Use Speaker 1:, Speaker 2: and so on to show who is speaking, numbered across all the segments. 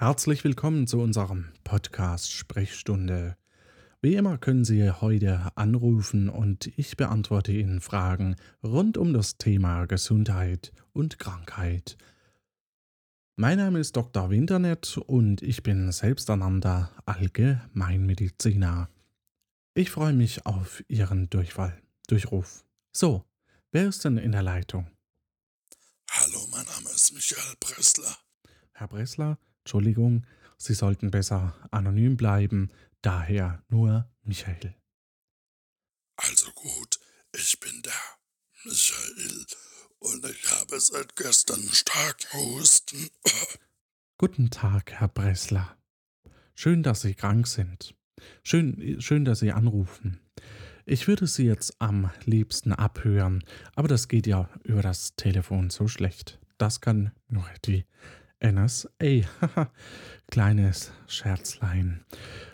Speaker 1: Herzlich willkommen zu unserem Podcast Sprechstunde. Wie immer können Sie heute anrufen und ich beantworte Ihnen Fragen rund um das Thema Gesundheit und Krankheit. Mein Name ist Dr. Winternet und ich bin selbsternannter Allgemeinmediziner. Ich freue mich auf Ihren Durchfall, Durchruf. So, wer ist denn in der Leitung?
Speaker 2: Hallo, mein Name ist Michael Bressler.
Speaker 1: Herr Bressler, Entschuldigung, Sie sollten besser anonym bleiben, daher nur Michael.
Speaker 2: Also gut, ich bin der Michael und ich habe seit gestern starken Husten.
Speaker 1: Guten Tag, Herr Bressler. Schön, dass Sie krank sind. Schön, schön, dass Sie anrufen. Ich würde Sie jetzt am liebsten abhören, aber das geht ja über das Telefon so schlecht. Das kann nur die NSA. Kleines Scherzlein.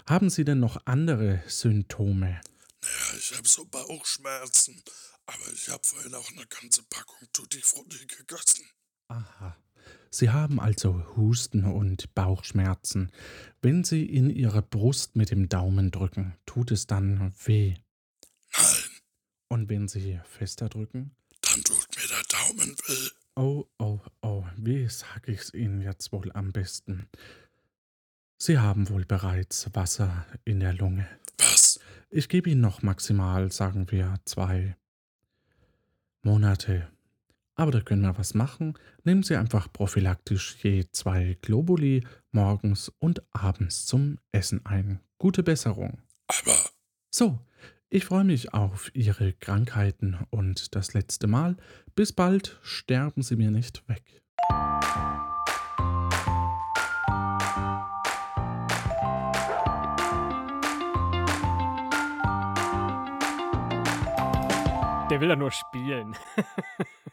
Speaker 1: Haben Sie denn noch andere Symptome?
Speaker 2: Naja, ich habe so Bauchschmerzen, aber ich habe vorhin auch eine ganze Packung Tutti Frutti gegessen.
Speaker 1: Aha. Sie haben also Husten und Bauchschmerzen. Wenn Sie in Ihre Brust mit dem Daumen drücken, tut es dann weh.
Speaker 2: Nein.
Speaker 1: Und wenn Sie fester drücken?
Speaker 2: Dann tut mir der Daumen weh.
Speaker 1: Oh, oh, oh, wie sage ich es Ihnen jetzt wohl am besten? Sie haben wohl bereits Wasser in der Lunge.
Speaker 2: Was?
Speaker 1: Ich gebe Ihnen noch maximal, sagen wir, zwei Monate. Aber da können wir was machen. Nehmen Sie einfach prophylaktisch je zwei Globuli morgens und abends zum Essen ein. Gute Besserung.
Speaker 2: Aber.
Speaker 1: So, ich freue mich auf Ihre Krankheiten und das letzte Mal. Bis bald, sterben Sie mir nicht weg.
Speaker 3: Der will ja nur spielen.